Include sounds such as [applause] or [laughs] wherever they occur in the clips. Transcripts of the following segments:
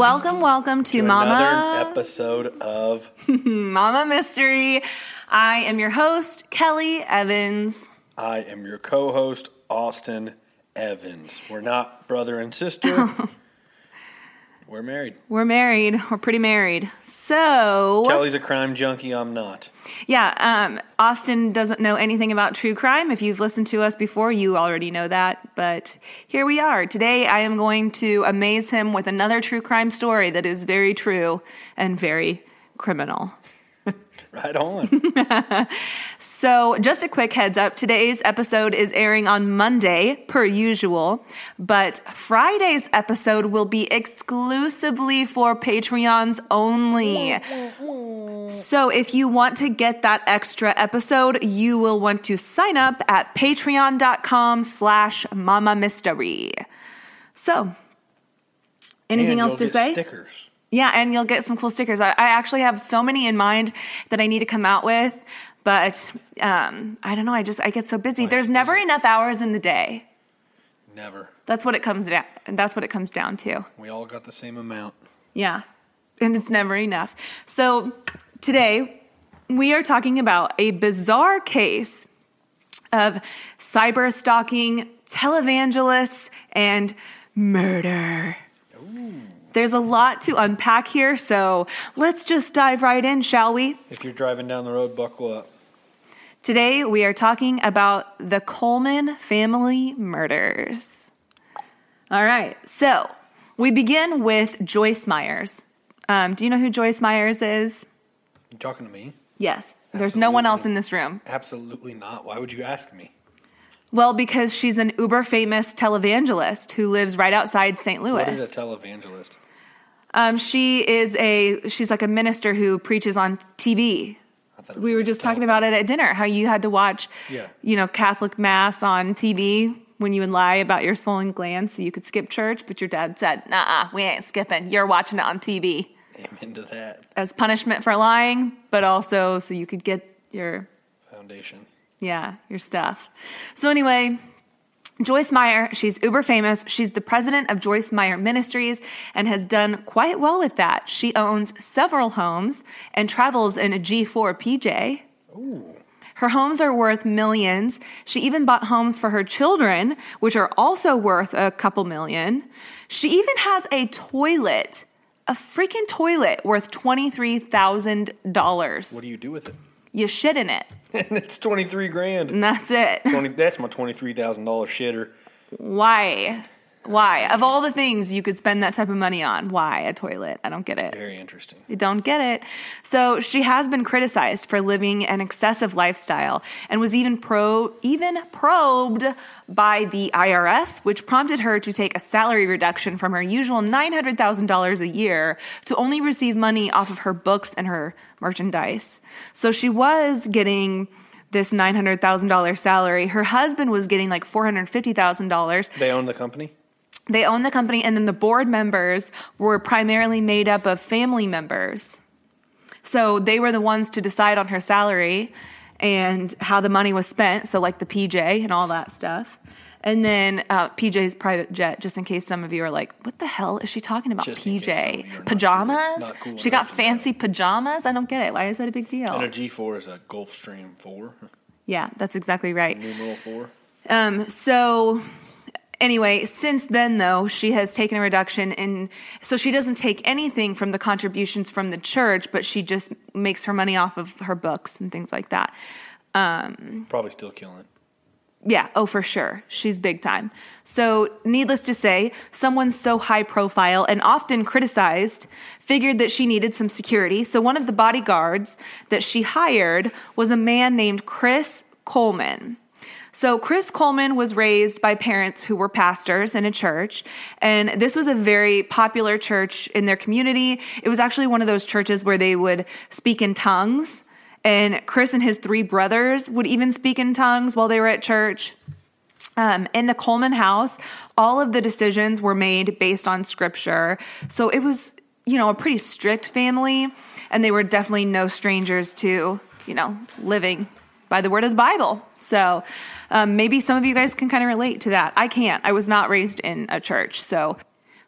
Welcome, welcome to, to Mama another episode of [laughs] Mama Mystery. I am your host, Kelly Evans. I am your co-host Austin Evans. We're not brother and sister. [laughs] We're married. We're married. We're pretty married. So Kelly's a crime junkie. I'm not. Yeah, um, Austin doesn't know anything about true crime. If you've listened to us before, you already know that. But here we are. Today, I am going to amaze him with another true crime story that is very true and very criminal. [laughs] Right on. So, just a quick heads up today's episode is airing on Monday, per usual, but Friday's episode will be exclusively for Patreons only. So, if you want to get that extra episode, you will want to sign up at patreon.com slash mama mystery. So, anything And else to say? Stickers. Yeah, and you'll get some cool stickers. I, I actually have so many in mind that I need to come out with, but um, I don't know. I just I get so busy. Life's There's never busy. enough hours in the day. Never. That's what it comes down. That's what it comes down to. We all got the same amount. Yeah, and it's never enough. So today we are talking about a bizarre case of cyber stalking, televangelists, and murder. There's a lot to unpack here, so let's just dive right in, shall we? If you're driving down the road, buckle up. Today we are talking about the Coleman family murders. All right, so we begin with Joyce Myers. Um, do you know who Joyce Myers is? You talking to me? Yes. There's no one else in this room. Absolutely not. Why would you ask me? Well, because she's an uber famous televangelist who lives right outside St. Louis. What is a televangelist? Um, she is a she's like a minister who preaches on TV. I thought it was We were just talking about it at dinner. How you had to watch, Yeah. you know, Catholic mass on TV when you would lie about your swollen glands so you could skip church. But your dad said, "Nah, we ain't skipping. You're watching it on TV Amen to that as punishment for lying, but also so you could get your foundation. yeah, your stuff. So anyway, Joyce Meyer, she's uber famous. She's the president of Joyce Meyer Ministries and has done quite well with that. She owns several homes and travels in a G4 PJ. Ooh. Her homes are worth millions. She even bought homes for her children, which are also worth a couple million. She even has a toilet, a freaking toilet worth $23,000. What do you do with it? You shit in it, [laughs] it's twenty three grand. and that's it. 20, that's my twenty three thousand dollar shitter. Why? Why? Of all the things you could spend that type of money on, why a toilet? I don't get it. Very interesting. You don't get it. So she has been criticized for living an excessive lifestyle and was even pro even probed by the IRS, which prompted her to take a salary reduction from her usual $900,000 a year to only receive money off of her books and her merchandise. So she was getting this $900,000 salary. Her husband was getting like $450,000 They own the company. They own the company and then the board members were primarily made up of family members. So they were the ones to decide on her salary and how the money was spent so like the pj and all that stuff. And then uh, pj's private jet just in case some of you are like what the hell is she talking about Just in case some of you are pj not pajamas? cool- not cool she got enough to know. fancy pajamas? I don't get it. Why is that a big deal? And a G four is a Gulfstream four, yeah that's exactly right. Numeral four. Um, so anyway, since then though, she has taken a reduction and so she doesn't take anything from the contributions from the church, but she just makes her money off of her books and things like that. Um, Probably still killing. Yeah, oh for sure. She's big time. So, needless to say, someone so high profile and often criticized figured that she needed some security. So, one of the bodyguards that she hired was a man named Chris Coleman. So, Chris Coleman was raised by parents who were pastors in a church, and this was a very popular church in their community. It was actually one of those churches where they would speak in tongues, and Chris and his three brothers would even speak in tongues while they were at church. Um, in the Coleman house, all of the decisions were made based on scripture. So it was, you know, a pretty strict family, and they were definitely no strangers to, you know, living by the word of the Bible. So um, maybe some of you guys can kind of relate to that. I can't. I was not raised in a church. So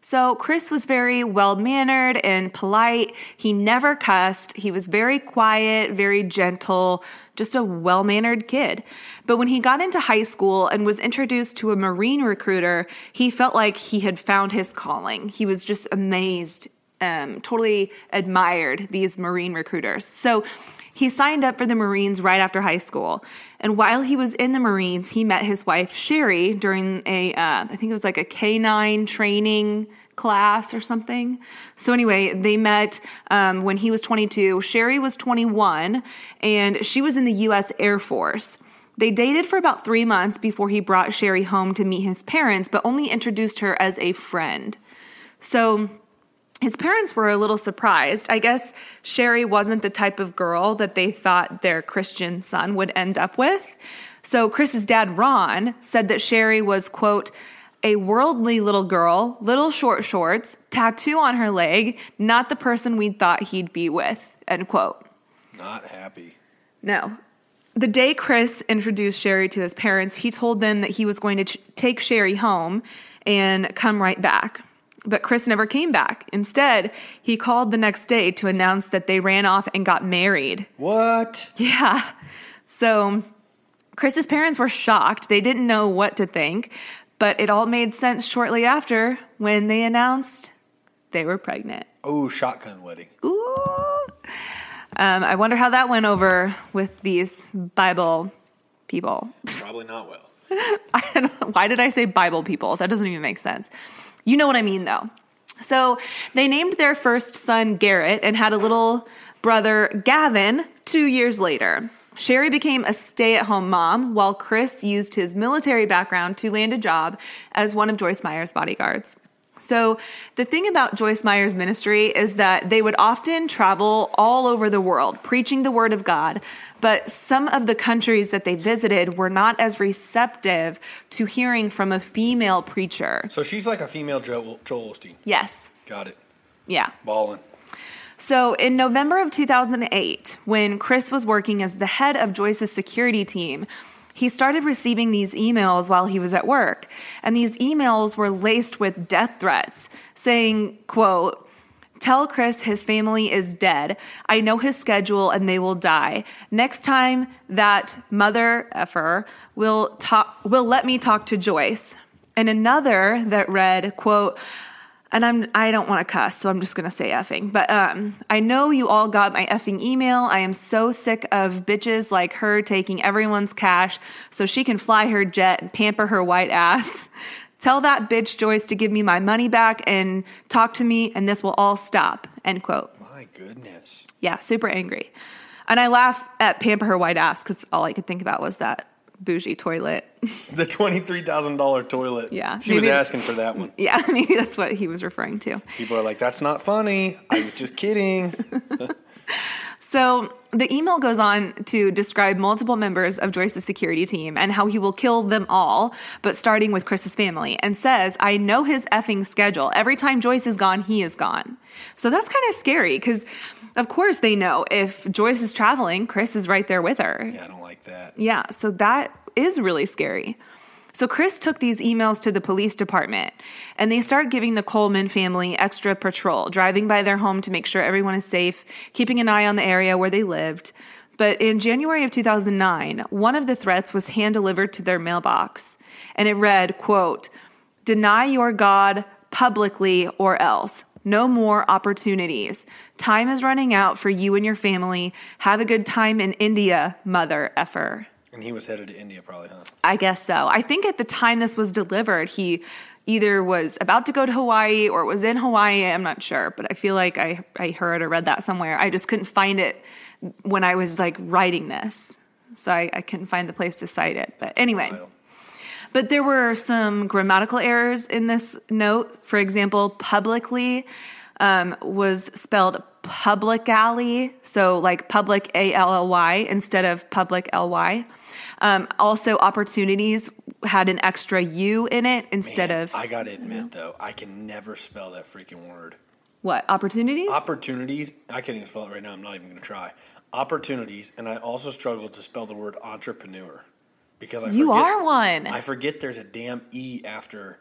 So Chris was very well mannered and polite. He never cussed. He was very quiet, very gentle, just a well mannered kid. But when he got into high school and was introduced to a Marine recruiter, he felt like he had found his calling. He was just amazed, um, totally admired these Marine recruiters. So he signed up for the Marines right after high school. And while he was in the Marines, he met his wife, Sherry, during a, uh, I think it was like a K9 training class or something. So, anyway, they met um, when he was 22. Sherry was 21, and she was in the U.S. Air Force. They dated for about three months before he brought Sherry home to meet his parents, but only introduced her as a friend. So, his parents were a little surprised. I guess Sherry wasn't the type of girl that they thought their Christian son would end up with. So Chris's dad, Ron, said that Sherry was, quote, a worldly little girl, little short shorts, tattoo on her leg, not the person we thought he'd be with, end quote. Not happy. No. The day Chris introduced Sherry to his parents, he told them that he was going to ch- take Sherry home and come right back. But Chris never came back. Instead, he called the next day to announce that they ran off and got married. What? Yeah. So Chris's parents were shocked. They didn't know what to think, but it all made sense shortly after when they announced they were pregnant. Oh, shotgun wedding. Ooh. Um, I wonder how that went over with these Bible people. [laughs] Probably not well. I don't. Why did I say Bible people? That doesn't even make sense. You know what I mean, though. So they named their first son Garrett and had a little brother, Gavin, two years later. Sherry became a stay at home mom while Chris used his military background to land a job as one of Joyce Meyer's bodyguards. So, the thing about Joyce Meyer's ministry is that they would often travel all over the world preaching the word of God, but some of the countries that they visited were not as receptive to hearing from a female preacher. So she's like a female Joel, Joel Osteen. Yes. Got it. Yeah. Ballin'. So, in November of 2008, when Chris was working as the head of Joyce's security team, he started receiving these emails while he was at work. And these emails were laced with death threats saying, quote, Tell Chris his family is dead. I know his schedule and they will die. Next time that mother effer will talk will let me talk to Joyce. And another that read, quote, and I'm I don't want to cuss, so I'm just gonna say effing. But um, I know you all got my effing email. I am so sick of bitches like her taking everyone's cash so she can fly her jet and pamper her white ass. [laughs] Tell that bitch Joyce to give me my money back and talk to me, and this will all stop. End quote. My goodness. Yeah, super angry. And I laugh at pamper her white ass because all I could think about was that bougie toilet. [laughs] The twenty-three thousand dollar toilet. Yeah, She was asking for that one. [laughs] yeah, [laughs] maybe that's what he was referring to. People are like, "That's not funny. I was just kidding." So the email goes on to describe multiple members of Joyce's security team and how he will kill them all, but starting with Chris's family, and says, I know his effing schedule. Every time Joyce is gone, he is gone. So that's kind of scary because, of course, they know if Joyce is traveling, Chris is right there with her. yeah, I don't like that. Yeah, so that is really scary. So Chris took these emails to the police department and they start giving the Coleman family extra patrol, driving by their home to make sure everyone is safe, keeping an eye on the area where they lived. But in January of 2009, one of the threats was hand delivered to their mailbox and it read, quote, "Deny your God publicly or else. No more opportunities. Time is running out for you and your family. Have a good time in India, mother effer." And he was headed to India, probably, huh? I guess so. I think at the time this was delivered, he either was about to go to Hawaii or was in Hawaii. I'm not sure, but I feel like I, I heard or read that somewhere. I just couldn't find it when I was like writing this. So I, I couldn't find the place to cite it. But anyway. But there were some grammatical errors in this note. For example, publicly um, was spelled public alley, so like public A L L Y instead of public L Y. Um, also, opportunities had an extra U in it instead man, of I gotta admit though, I can never spell that freaking word. what opportunities. Opportunities. I can't even spell it right now. I'm not even gonna try. Opportunities, and I also struggle to spell the word entrepreneur because I you forget, are one. I forget there's a damn e after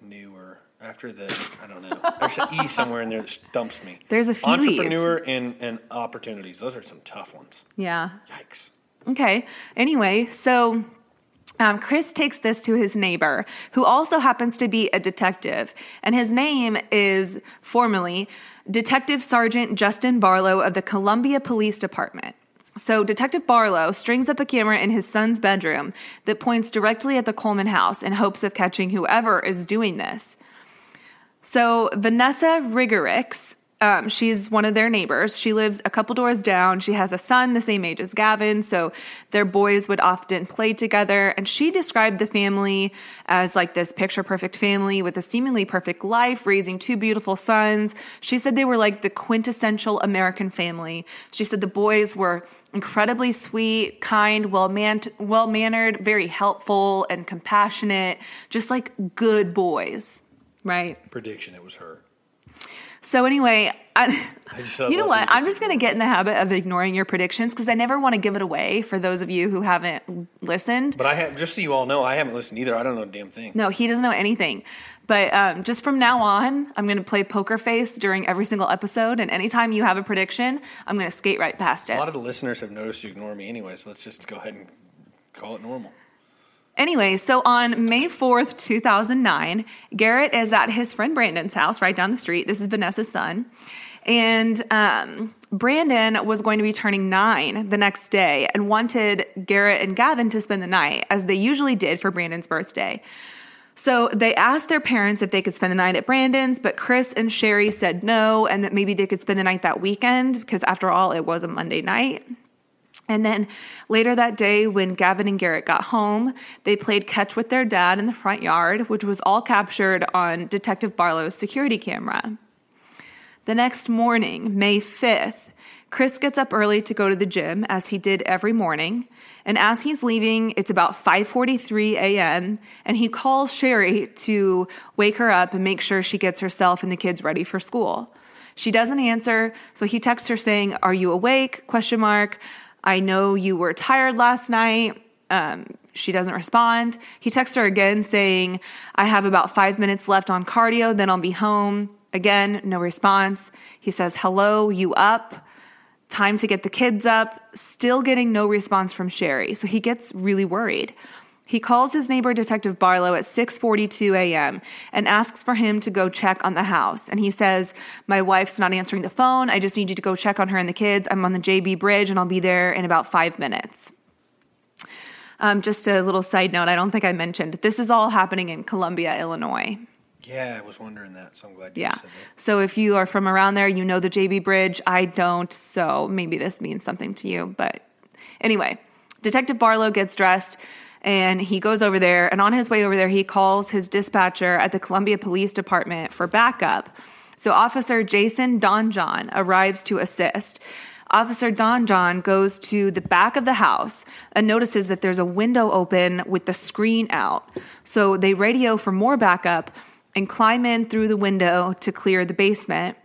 newer. After the, I don't know. There's an E somewhere in there that stumps me. There's a few E's. Entrepreneur and, and opportunities. Those are some tough ones. Yeah. Yikes. Okay. Anyway, so um, Chris takes this to his neighbor, who also happens to be a detective, and his name is formally Detective Sergeant Justin Barlow of the Columbia Police Department. So, Detective Barlow strings up a camera in his son's bedroom that points directly at the Coleman house in hopes of catching whoever is doing this. So, Vanessa Rigerix um, she's one of their neighbors. She lives a couple doors down. She has a son the same age as Gavin, so their boys would often play together. And she described the family as like this picture perfect family with a seemingly perfect life, raising two beautiful sons. She said they were like the quintessential American family. She said the boys were incredibly sweet, kind, well well mannered, very helpful and compassionate, just like good boys, right? Prediction: it was her. So anyway, I, I you know what? I'm just going to get in the habit of ignoring your predictions because I never want to give it away for those of you who haven't listened. But I have, just so you all know, I haven't listened either. I don't know a damn thing. No, he doesn't know anything. But um, just from now on, I'm going to play poker face during every single episode. And anytime you have a prediction, I'm going to skate right past it. A lot of the listeners have noticed you ignore me anyway, so let's just go ahead and call it normal. Anyway, so on May 4th, 2009, Garrett is at his friend Brandon's house right down the street. This is Vanessa's son. And um, Brandon was going to be turning nine the next day and wanted Garrett and Gavin to spend the night, as they usually did for Brandon's birthday. So they asked their parents if they could spend the night at Brandon's, but Chris and Sherry said no, and that maybe they could spend the night that weekend, because after all, it was a Monday night. And then later that day, when Gavin and Garrett got home, they played catch with their dad in the front yard, which was all captured on Detective Barlow's security camera. The next morning, May 5th, Chris gets up early to go to the gym as he did every morning. And as he's leaving, it's about 5:43 a.m. and he calls Sherry to wake her up and make sure she gets herself and the kids ready for school. She doesn't answer, so he texts her saying, "Are you awake?" question mark. I know you were tired last night. Um, she doesn't respond. He texts her again saying, I have about five minutes left on cardio, then I'll be home. Again, no response. He says, Hello, you up? Time to get the kids up. Still getting no response from Sherry. So he gets really worried. He calls his neighbor Detective Barlow at 6:42 a.m. and asks for him to go check on the house. And he says, "My wife's not answering the phone. I just need you to go check on her and the kids. I'm on the JB Bridge and I'll be there in about 5 minutes." Um, just a little side note, I don't think I mentioned this is all happening in Columbia, Illinois. Yeah, I was wondering that, so I'm glad you yeah. said that. So if you are from around there, you know the JB Bridge. I don't, so maybe this means something to you. But anyway, Detective Barlow gets dressed and he goes over there. And on his way over there, he calls his dispatcher at the Columbia Police Department for backup. So Officer Jason Donjon arrives to assist. Officer Donjon goes to the back of the house and notices that there's a window open with the screen out. So they radio for more backup and climb in through the window to clear the basement.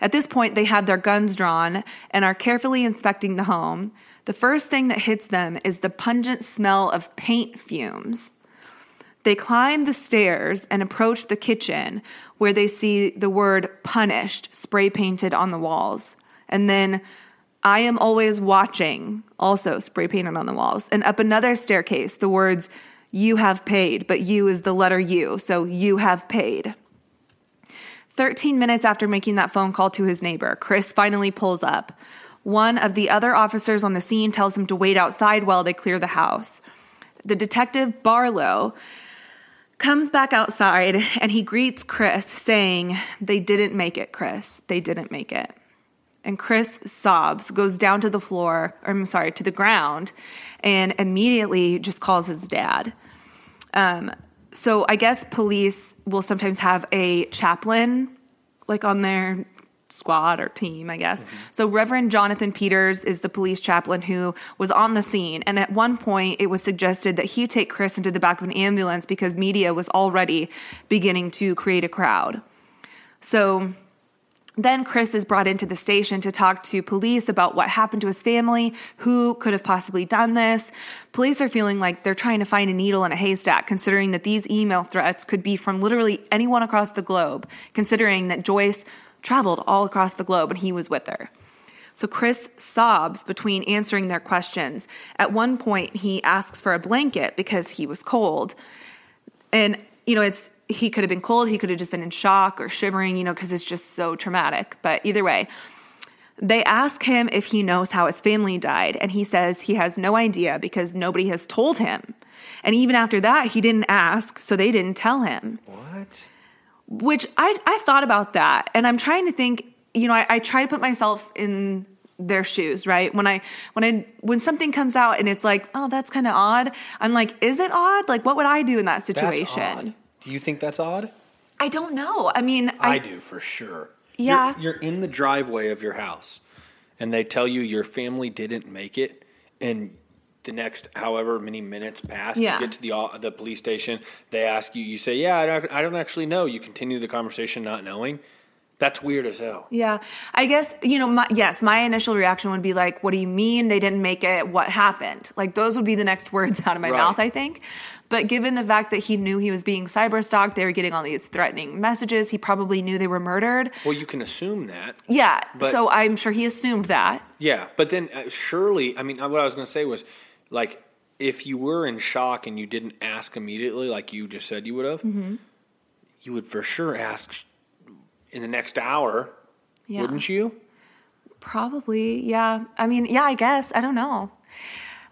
At this point, they have their guns drawn and are carefully inspecting the home. The first thing that hits them is the pungent smell of paint fumes. They climb the stairs and approach the kitchen where they see the word punished spray painted on the walls. And then I am always watching, also spray painted on the walls. And up another staircase, the words you have paid, but you is the letter U, so you have paid. 13 minutes after making that phone call to his neighbor, Chris finally pulls up. One of the other officers on the scene tells him to wait outside while they clear the house. The detective, Barlow, comes back outside and he greets Chris, saying, They didn't make it, Chris. They didn't make it. And Chris sobs, goes down to the floor, or I'm sorry, to the ground, and immediately just calls his dad. Um, so I guess police will sometimes have a chaplain like on their squad or team, I guess. Mm-hmm. So Reverend Jonathan Peters is the police chaplain who was on the scene. And at one point, it was suggested that he take Chris into the back of an ambulance because media was already beginning to create a crowd. So Then Chris is brought into the station to talk to police about what happened to his family, who could have possibly done this. Police are feeling like they're trying to find a needle in a haystack, considering that these email threats could be from literally anyone across the globe, considering that Joyce traveled all across the globe and he was with her. So Chris sobs between answering their questions. At one point, he asks for a blanket because he was cold. And, you know, it's he could have been cold, he could have just been in shock or shivering, you know, because it's just so traumatic. But either way, they ask him if he knows how his family died, and he says he has no idea because nobody has told him. And even after that, he didn't ask, so they didn't tell him. What? Which I, I thought about that, and I'm trying to think, you know, I, I try to put myself in their shoes, right? When I when I when something comes out and it's like, oh, that's kind of odd. I'm like, is it odd? Like, what would I do in that situation? That's odd. Do you think that's odd? I don't know. I mean, I, I do for sure. Yeah. You're, you're, in the driveway of your house and they tell you your family didn't make it and the next however many minutes pass yeah. you get to the the police station they ask you you say yeah I don't, I don't actually know you continue the conversation not knowing that's weird as hell. Yeah. I guess, you know, my, yes, my initial reaction would be like, what do you mean they didn't make it? What happened? Like, those would be the next [laughs] words out of my right. mouth, I think. But given the fact that he knew he was being cyber stalked, they were getting all these threatening messages, he probably knew they were murdered. Well, you can assume that. Yeah. so I'm sure he assumed that. Yeah. But then uh, surely, I mean, what I was going to say was like, if you were in shock and you didn't ask immediately, like you just said you would have, mm-hmm. you would for sure ask in the next hour, yeah. wouldn't you? Probably, yeah. I mean, yeah, I guess. I don't know.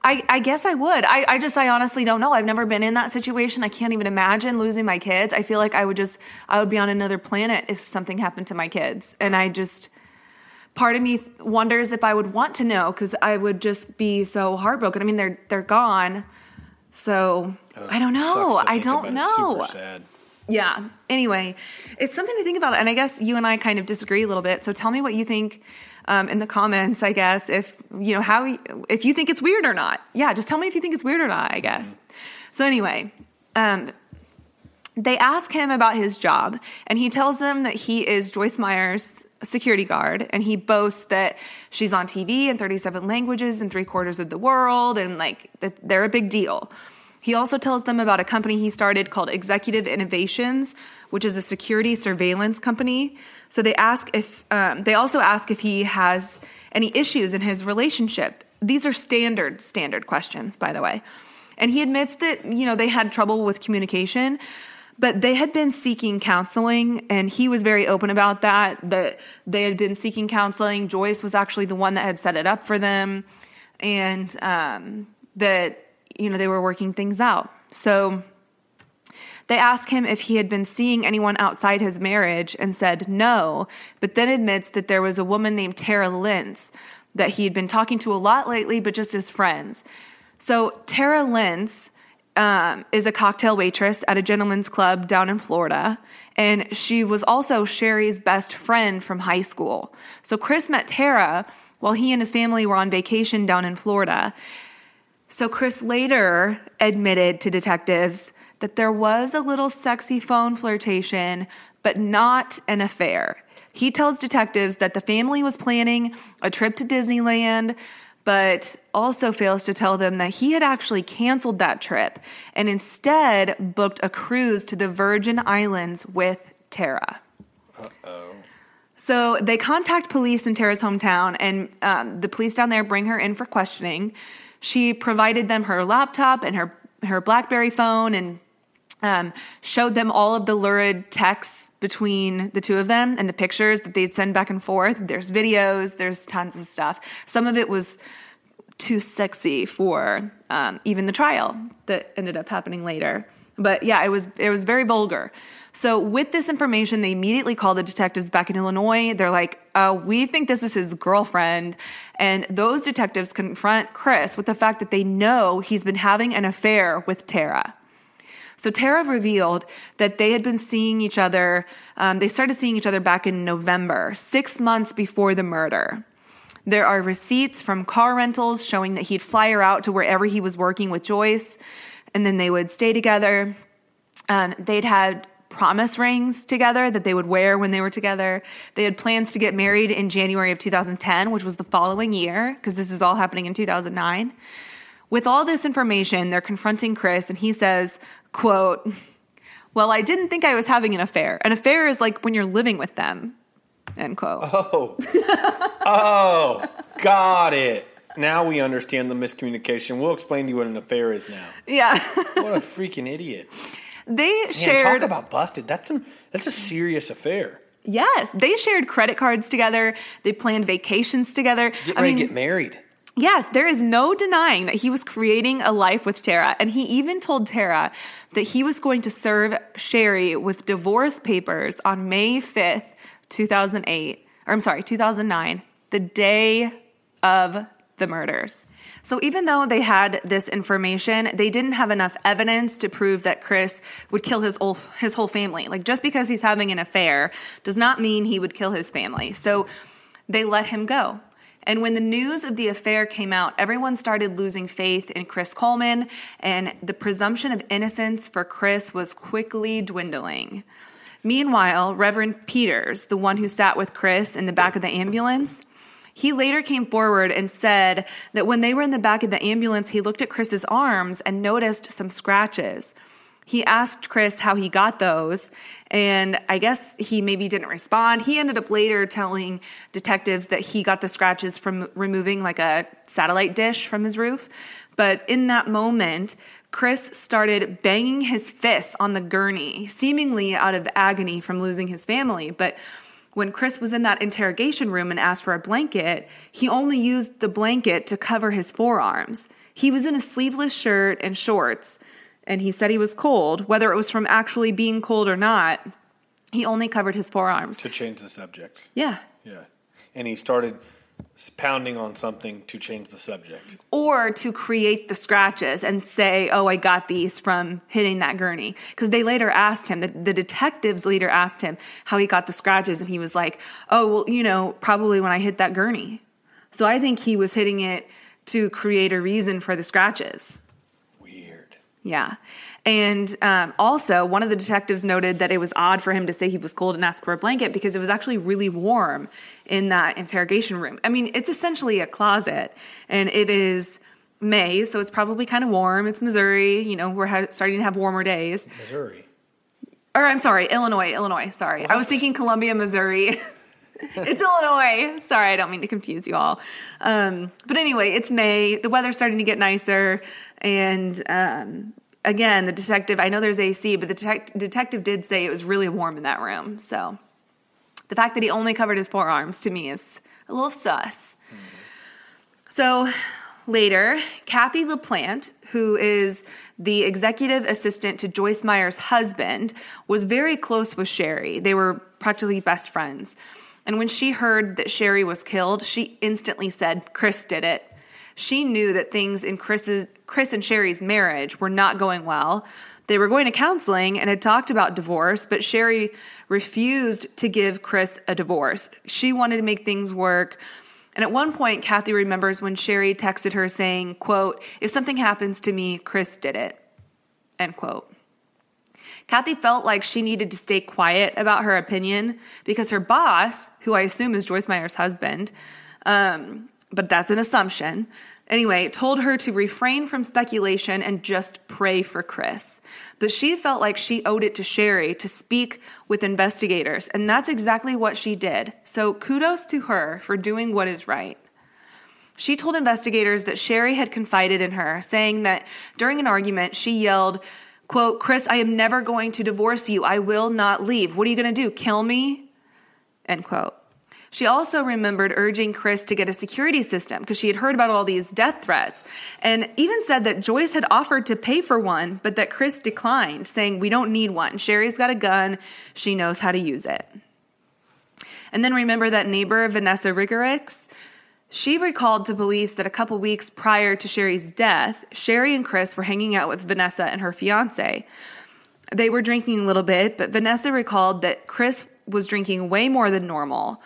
I, I guess I would. I, I just, I honestly don't know. I've never been in that situation. I can't even imagine losing my kids. I feel like I would just, I would be on another planet if something happened to my kids. And I just, part of me wonders if I would want to know because I would just be so heartbroken. I mean, they're, they're gone. So I don't know. I don't know. Yeah. Anyway, it's something to think about. And I guess you and I kind of disagree a little bit. So tell me what you think um, in the comments, I guess, if, you know, how, if you think it's weird or not. Yeah, just tell me if you think it's weird or not, I guess. Mm-hmm. So anyway, um, they ask him about his job, and he tells them that he is Joyce Meyer's security guard, and he boasts that she's on TV in 37 languages in three quarters of the world, and like that they're a big deal. He also tells them about a company he started called Executive Innovations, which is a security surveillance company. So they ask if um, they also ask if he has any issues in his relationship. These are standard standard questions, by the way. And he admits that you know they had trouble with communication, but they had been seeking counseling, and he was very open about that. That they had been seeking counseling. Joyce was actually the one that had set it up for them, and um, that you know, they were working things out. So they asked him if he had been seeing anyone outside his marriage and said no, but then admits that there was a woman named Tara Lintz that he had been talking to a lot lately, but just as friends. So Tara Lintz um, is a cocktail waitress at a gentleman's club down in Florida. And she was also Sherry's best friend from high school. So Chris met Tara while he and his family were on vacation down in Florida. So Chris later admitted to detectives that there was a little sexy phone flirtation, but not an affair. He tells detectives that the family was planning a trip to Disneyland, but also fails to tell them that he had actually canceled that trip and instead booked a cruise to the Virgin Islands with Tara. Uh-oh. So they contact police in Tara's hometown, and um, the police down there bring her in for questioning. She provided them her laptop and her her BlackBerry phone and um, showed them all of the lurid texts between the two of them and the pictures that they'd send back and forth. There's videos, there's tons of stuff. Some of it was too sexy for um, even the trial that ended up happening later. But yeah, it was it was very vulgar. So, with this information, they immediately call the detectives back in Illinois. They're like, uh, We think this is his girlfriend. And those detectives confront Chris with the fact that they know he's been having an affair with Tara. So, Tara revealed that they had been seeing each other, um, they started seeing each other back in November, six months before the murder. There are receipts from car rentals showing that he'd fly her out to wherever he was working with Joyce, and then they would stay together. Um, they'd had promise rings together that they would wear when they were together. They had plans to get married in January of 2010, which was the following year, because this is all happening in 2009. With all this information, they're confronting Chris, and he says, quote, Well, I didn't think I was having an affair. An affair is like when you're living with them. End quote. Oh. [laughs] oh, got it. Now we understand the miscommunication. We'll explain to you what an affair is now. Yeah. What a freaking idiot. they Man, shared talk about busted. That's some that's a serious affair. Yes, they shared credit cards together. They planned vacations together. Get I ready mean, to get married. Yes, there is no denying that he was creating a life with Tara. And he even told Tara that he was going to serve Sherry with divorce papers on May 5th, 2008. Or I'm sorry, 2009, the day of the murders. So even though they had this information, they didn't have enough evidence to prove that Chris would kill his whole, his whole family. Like just because he's having an affair does not mean he would kill his family. So they let him go. And when the news of the affair came out, everyone started losing faith in Chris Coleman, and the presumption of innocence for Chris was quickly dwindling. Meanwhile, Reverend Peters, the one who sat with Chris in the back of the ambulance, he later came forward and said that when they were in the back of the ambulance, he looked at Chris's arms and noticed some scratches. He asked Chris how he got those, and I guess he maybe didn't respond. He ended up later telling detectives that he got the scratches from removing like a satellite dish from his roof. But in that moment, Chris started banging his fists on the gurney, seemingly out of agony from losing his family. But when Chris was in that interrogation room and asked for a blanket, he only used the blanket to cover his forearms. He was in a sleeveless shirt and shorts, and he said he was cold, whether it was from actually being cold or not. He only covered his forearms. To change the subject. Yeah. Yeah. And he started pounding on something to change the subject. Or to create the scratches and say, oh, I got these from hitting that gurney. Because they later asked him, the, the detectives later asked him how he got the scratches, and he was like, oh, well, you know, probably when I hit that gurney. So I think he was hitting it to create a reason for the scratches. Yeah. And um, also, one of the detectives noted that it was odd for him to say he was cold and ask for a blanket because it was actually really warm in that interrogation room. I mean, it's essentially a closet, and it is May, so it's probably kind of warm. It's Missouri, you know, we're ha- starting to have warmer days. Missouri. Or I'm sorry, Illinois, Illinois, sorry. I was thinking Columbia, Missouri. [laughs] it's Illinois. Sorry, I don't mean to confuse you all. Um, but anyway, it's May. The weather's starting to get nicer. And um, again, the detective, I know there's AC, but the detec- detective did say it was really warm in that room. So the fact that he only covered his forearms to me is a little sus. So later, Kathy LaPlante, who is the executive assistant to Joyce Meyer's husband, was very close with Sherry. They were practically best friends. And when she heard that Sherry was killed, she instantly said, Chris did it. She knew that things in Chris's, Chris and Sherry's marriage were not going well. They were going to counseling and had talked about divorce, but Sherry refused to give Chris a divorce. She wanted to make things work. And at one point, Kathy remembers when Sherry texted her saying, quote, if something happens to me, Chris did it, end quote. Kathy felt like she needed to stay quiet about her opinion because her boss, who I assume is Joyce Meyer's husband, um, but that's an assumption, anyway, told her to refrain from speculation and just pray for Chris. But she felt like she owed it to Sherry to speak with investigators, and that's exactly what she did. So kudos to her for doing what is right. She told investigators that Sherry had confided in her, saying that during an argument, she yelled, quote, Chris, I am never going to divorce you. I will not leave. What are you going to do? Kill me? End quote. She also remembered urging Chris to get a security system because she had heard about all these death threats and even said that Joyce had offered to pay for one, but that Chris declined, saying, We don't need one. Sherry's got a gun. She knows how to use it. And then remember that neighbor, Vanessa Rigorix? She recalled to police that a couple weeks prior to Sherry's death, Sherry and Chris were hanging out with Vanessa and her fiance. They were drinking a little bit, but Vanessa recalled that Chris was drinking way more than normal.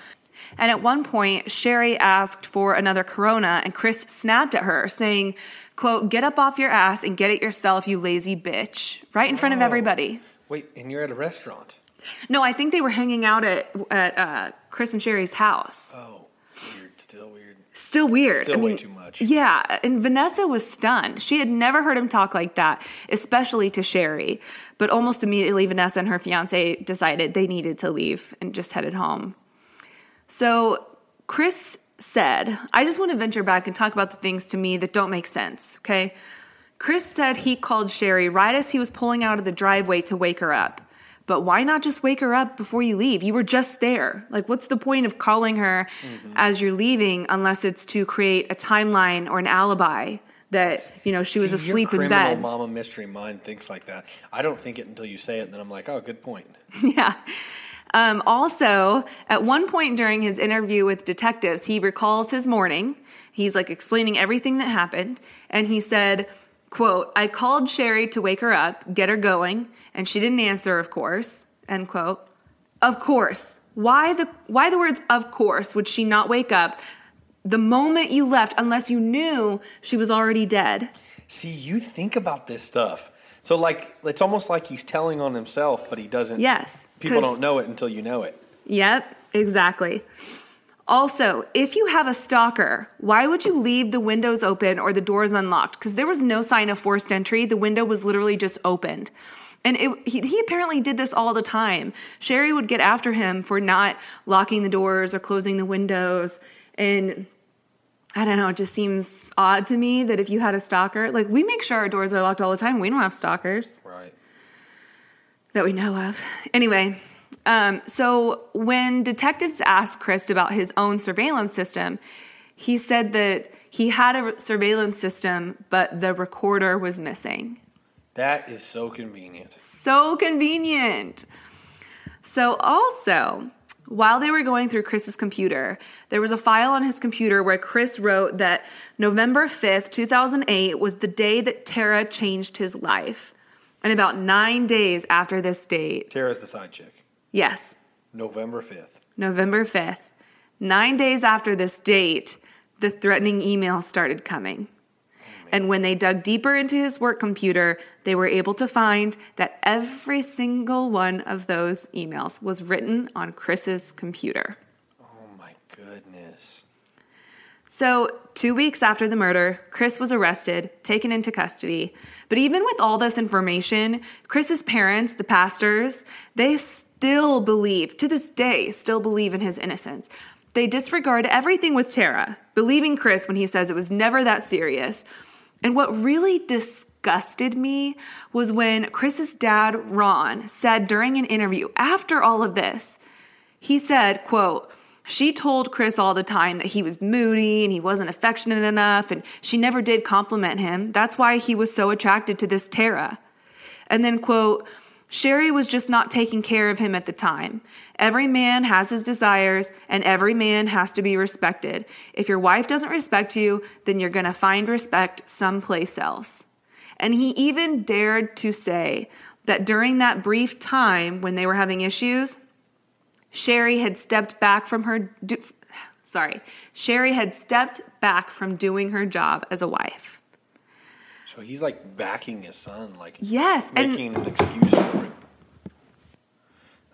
And at one point, Sherry asked for another Corona, and Chris snapped at her, saying, quote, get up off your ass and get it yourself, you lazy bitch, right in front of everybody. Wait, and you're at a restaurant. No, I think they were hanging out at at uh, Chris and Sherry's house. Oh, weird. Still weird. Still weird. Still way too much. Yeah, and Vanessa was stunned. She had never heard him talk like that, especially to Sherry. But almost immediately, Vanessa and her fiance decided they needed to leave and just headed home. So Chris said, I just want to venture back and talk about the things to me that don't make sense, okay? Chris said he called Sherry right as he was pulling out of the driveway to wake her up. But why not just wake her up before you leave? You were just there. Like, what's the point of calling her Mm-hmm. as you're leaving unless it's to create a timeline or an alibi that, you know, she was asleep your in criminal bed? mama mystery mind thinks like that. I don't think it until you say it, and then I'm like, oh, good point. [laughs] yeah. Um, also, at one point during his interview with detectives, he recalls his morning. He's like explaining everything that happened, and he said, "quote I called Sherry to wake her up, get her going, and she didn't answer, of course." End quote. Of course. Why the why the words "of course" would she not wake up the moment you left, unless you knew she was already dead? See, you think about this stuff. So, like, it's almost like he's telling on himself, but he doesn't. Yes, People don't know it until you know it. Yep, exactly. Also, if you have a stalker, why would you leave the windows open or the doors unlocked? Because there was no sign of forced entry. The window was literally just opened. And it, he, he apparently did this all the time. Sherry would get after him for not locking the doors or closing the windows. And I don't know, it just seems odd to me that if you had a stalker, like we make sure our doors are locked all the time. We don't have stalkers Right. that we know of. Anyway, um, so when detectives asked Chris about his own surveillance system, he said that he had a surveillance system, but the recorder was missing. That is so convenient. So convenient. So, also, while they were going through Chris's computer, there was a file on his computer where Chris wrote that November 5th, 2008 was the day that Tara changed his life. And about nine days after this date, Tara's the side chick. yes, November 5th. November 5th, nine days after this date, the threatening emails started coming. And when they dug deeper into his work computer, they were able to find that every single one of those emails was written on Chris's computer. Oh my goodness. So, two weeks after the murder, Chris was arrested, taken into custody. But even with all this information, Chris's parents, the pastors, they still believe, to this day, still believe in his innocence. They disregard everything with Tara, believing Chris when he says it was never that serious. And what really disgusted me was when Chris's dad, Ron, said during an interview after all of this, he said, quote, she told Chris all the time that he was moody and he wasn't affectionate enough, and she never did compliment him. That's why he was so attracted to this Tara. And then, quote, Sherry was just not taking care of him at the time. Every man has his desires, and every man has to be respected. If your wife doesn't respect you, then you're going to find respect someplace else. And he even dared to say that during that brief time when they were having issues, Sherry had stepped back from her. Do, sorry, Sherry had stepped back from doing her job as a wife. So he's like backing his son, like Yes, and making an excuse for it.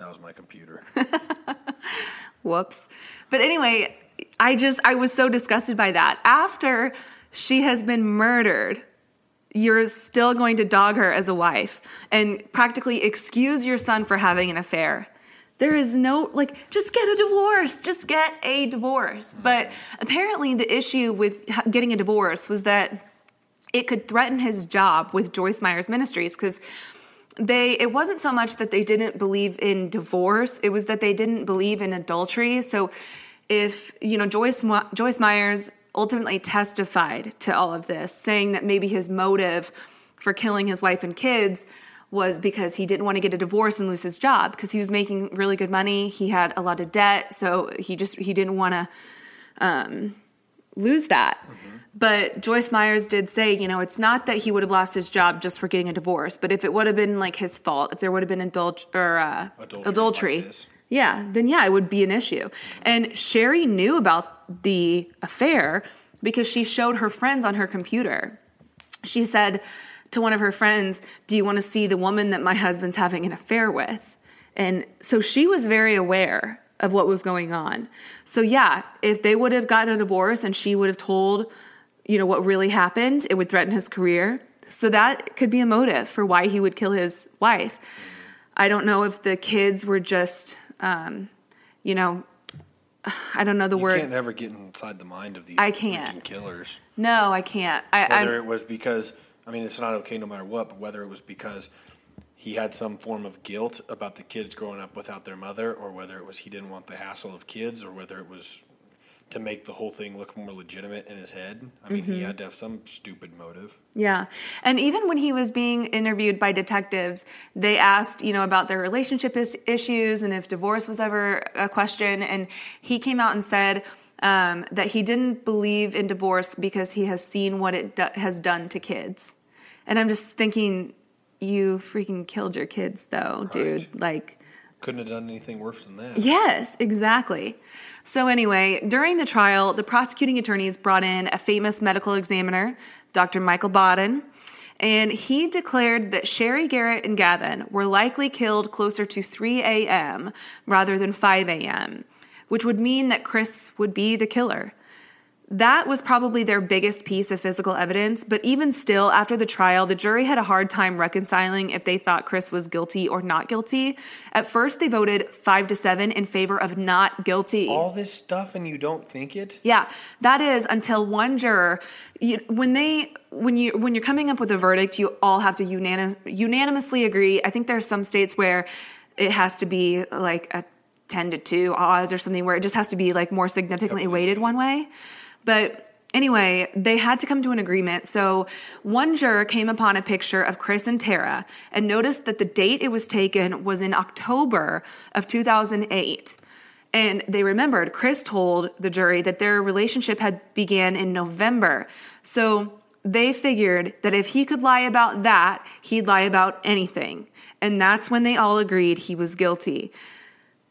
That was my computer. [laughs] whoops. But anyway, I just I was so disgusted by that. After she has been murdered, you're still going to dog her as a wife and practically excuse your son for having an affair. There is no, like, just get a divorce. Just get a divorce. Mm-hmm. But apparently, the issue with getting a divorce was that it could threaten his job with Joyce Meyer's Ministries because they it wasn't so much that they didn't believe in divorce it was that they didn't believe in adultery so if you know Joyce Joyce Myers ultimately testified to all of this saying that maybe his motive for killing his wife and kids was because he didn't want to get a divorce and lose his job because he was making really good money he had a lot of debt so he just he didn't want to um, lose that. But Joyce Myers did say, you know, it's not that he would have lost his job just for getting a divorce, but if it would have been like his fault, if there would have been or uh, Adultery adultery, like yeah, then yeah, it would be an issue. And Sherry knew about the affair because she showed her friends on her computer. She said to one of her friends, Do you want to see the woman that my husband's having an affair with? And so she was very aware of what was going on. So, yeah, if they would have gotten a divorce and she would have told, you know, what really happened, it would threaten his career. So, that could be a motive for why he would kill his wife. I don't know if the kids were just, um, you know, [sighs] I don't know the You word. can't ever get inside the mind of these I can't. killers. No, I can't. I, Whether I it was because, I mean, it's not okay no matter what, but whether it was because he had some form of guilt about the kids growing up without their mother, or whether it was he didn't want the hassle of kids, or whether it was to make the whole thing look more legitimate in his head. I mean, Mm-hmm. he had to have some stupid motive. Yeah. And even when he was being interviewed by detectives, they asked, you know, about their relationship is- issues and if divorce was ever a question. And he came out and said um, that he didn't believe in divorce because he has seen what it do- has done to kids. And I'm just thinking, you freaking killed your kids, though, dude. Like, Couldn't have done anything worse than that. Yes, exactly. So, anyway, during the trial, the prosecuting attorneys brought in a famous medical examiner, Dr. Michael Baden, and he declared that Sheri Garrett and Gavin were likely killed closer to 3 a.m. rather than 5 a.m., which would mean that Chris would be the killer. That was probably their biggest piece of physical evidence, but even still, after the trial, the jury had a hard time reconciling if they thought Chris was guilty or not guilty. At first, they voted five to seven in favor of not guilty. All this stuff and you don't think it? Yeah, that is until one juror, you, when they when you when you're coming up with a verdict, you all have to unanim, unanimously agree. I think there are some states where it has to be like a ten to two odds or something, where it just has to be like more significantly weighted one way. But anyway, they had to come to an agreement. So one juror came upon a picture of Chris and Tara and noticed that the date it was taken was in October of 2008. And they remembered Chris told the jury that their relationship had began in November. So they figured that if he could lie about that, he'd lie about anything. And that's when they all agreed he was guilty.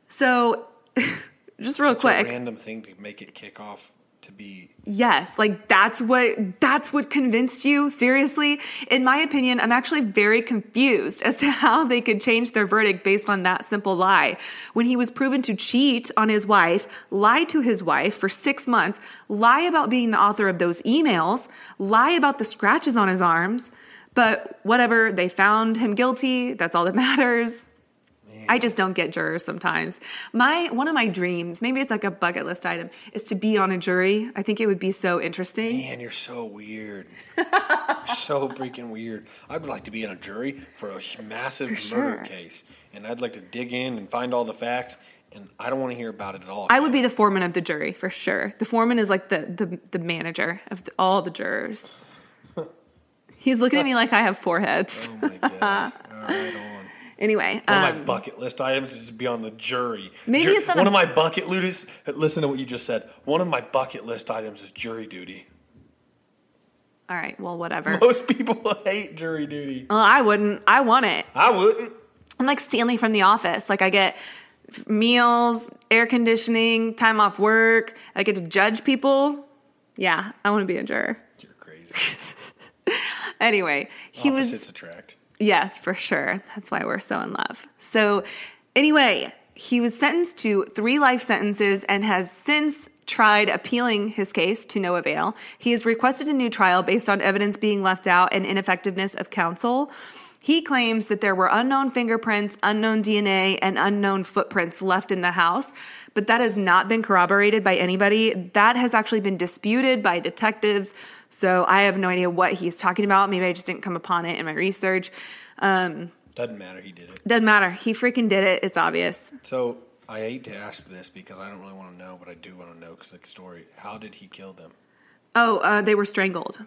So [laughs] just real Such quick. A random thing to make it kick off to be Yes, like that's what that's what convinced you? Seriously? In my opinion, I'm actually very confused as to how they could change their verdict based on that simple lie. When he was proven to cheat on his wife, lie to his wife for 6 months, lie about being the author of those emails, lie about the scratches on his arms, but whatever, they found him guilty, that's all that [laughs] matters. I just don't get jurors sometimes. My one of my dreams, maybe it's like a bucket list item, is to be on a jury. I think it would be so interesting. Man, you're so weird. you're so freaking weird. I would like to be in a jury for a massive murder sure. case, and I'd like to dig in and find all the facts. And I don't want to hear about it at all. I would be the foreman of the jury for sure. The foreman is like the the, the manager of the, all the jurors. [laughs] He's looking at me like I have four heads. Oh my gosh! All right, [laughs] on. Anyway, One of um, my bucket list items is to be on the jury. Maybe Ju- it's one a- of my bucket list. Listen to what you just said. One of my bucket list items is jury duty. all right, well, whatever. [laughs] Most people [laughs] hate jury duty. Well, I wouldn't. I want it. I wouldn't. I'm like Stanley from The Office. Like I get meals, air conditioning, time off work. I get to judge people. Yeah, I want to be a juror. You're crazy. [laughs] Anyway, he was Opposites attract. Yes, for sure. That's why we're so in love. So, anyway, he was sentenced to three life sentences and has since tried appealing his case to no avail. He has requested a new trial based on evidence being left out and ineffectiveness of counsel. He claims that there were unknown fingerprints, unknown DNA, and unknown footprints left in the house, but that has not been corroborated by anybody. That has actually been disputed by detectives. So I have no idea what he's talking about. Maybe I just didn't come upon it in my research. Um, Doesn't matter. He did it. doesn't matter. He freaking did it. It's obvious. So I hate to ask this because I don't really want to know, but I do want to know because the story. How did he kill them? Oh, uh, they were strangled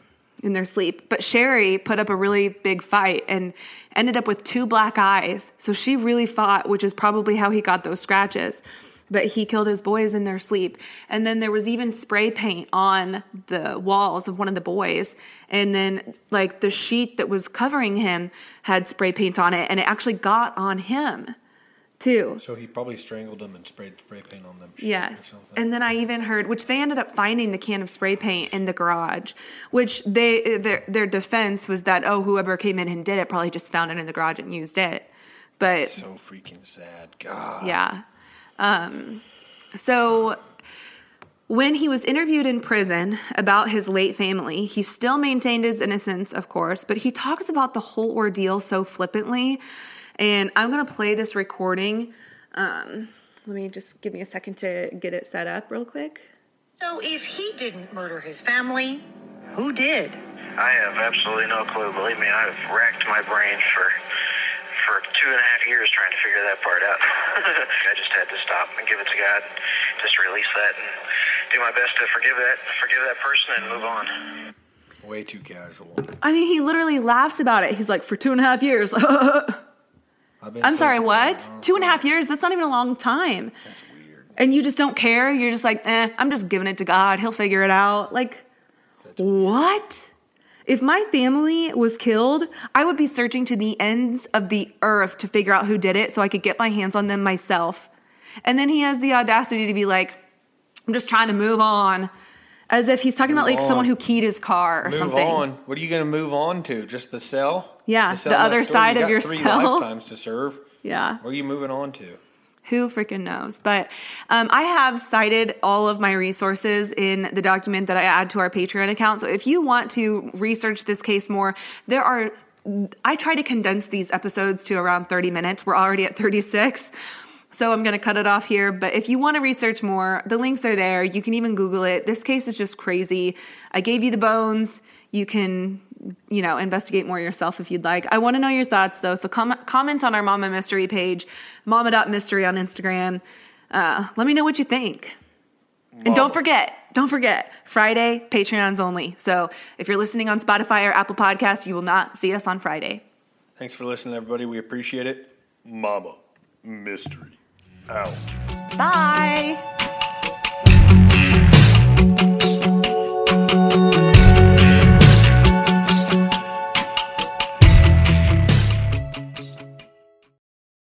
in their sleep. But Sheri put up a really big fight and ended up with two black eyes. So she really fought, which is probably how he got those scratches. But he killed his boys in their sleep. And then there was even spray paint on the walls of one of the boys. And then, like, the sheet that was covering him had spray paint on it, and it actually got on him too. So he probably strangled them and sprayed spray paint on them. Yes. And then I even heard, which they ended up finding the can of spray paint in the garage, which they their their defense was that oh whoever came in and did it probably just found it in the garage and used it. But so freaking sad. God. yeah. Um, so when he was interviewed in prison about his late family, he still maintained his innocence, of course, but he talks about the whole ordeal so flippantly. And I'm going to play this recording. Um, let me just give me a second to get it set up real quick. So if he didn't murder his family, who did? I have absolutely no clue. Believe me, I've racked my brain for for two and a half years trying to figure that part out. [laughs] I just had to stop and give it to God, just release that and do my best to forgive that, forgive that person and move on. Way too casual. I mean, he literally laughs about it. He's like, for two and a half years. [laughs] I've been I'm sorry, thinking what? about it. Two and a half years? That's not even a long time. That's weird. And you just don't care. You're just like, eh, I'm just giving it to God. He'll figure it out. Like, what? If my family was killed, I would be searching to the ends of the earth to figure out who did it so I could get my hands on them myself. And then he has the audacity to be like, I'm just trying to move on. As if he's talking Move about like someone who keyed his car or Move something. Move on. What are you going to move on to? Just the cell? Yeah, cell the other door? side You of got your three cell. lifetimes to serve. [laughs] Yeah. What are you moving on to? Who freaking knows? But um, I have cited all of my resources in the document that I add to our Patreon account. So if you want to research this case more, there are. I try to condense these episodes to around 30 minutes. We're already at 36. So I'm going to cut it off here. But if you want to research more, the links are there. You can even Google it. This case is just crazy. I gave you the bones. You can, you know, investigate more yourself if you'd like. I want to know your thoughts though. So com- comment on our Mama Mystery page, mama.mystery on Instagram. Uh, let me know what you think. And don't forget, don't forget, Friday, Patreons only. So if you're listening on Spotify or Apple Podcasts, you will not see us on Friday. Thanks for listening, everybody. We appreciate it. Mama Mystery out. Bye.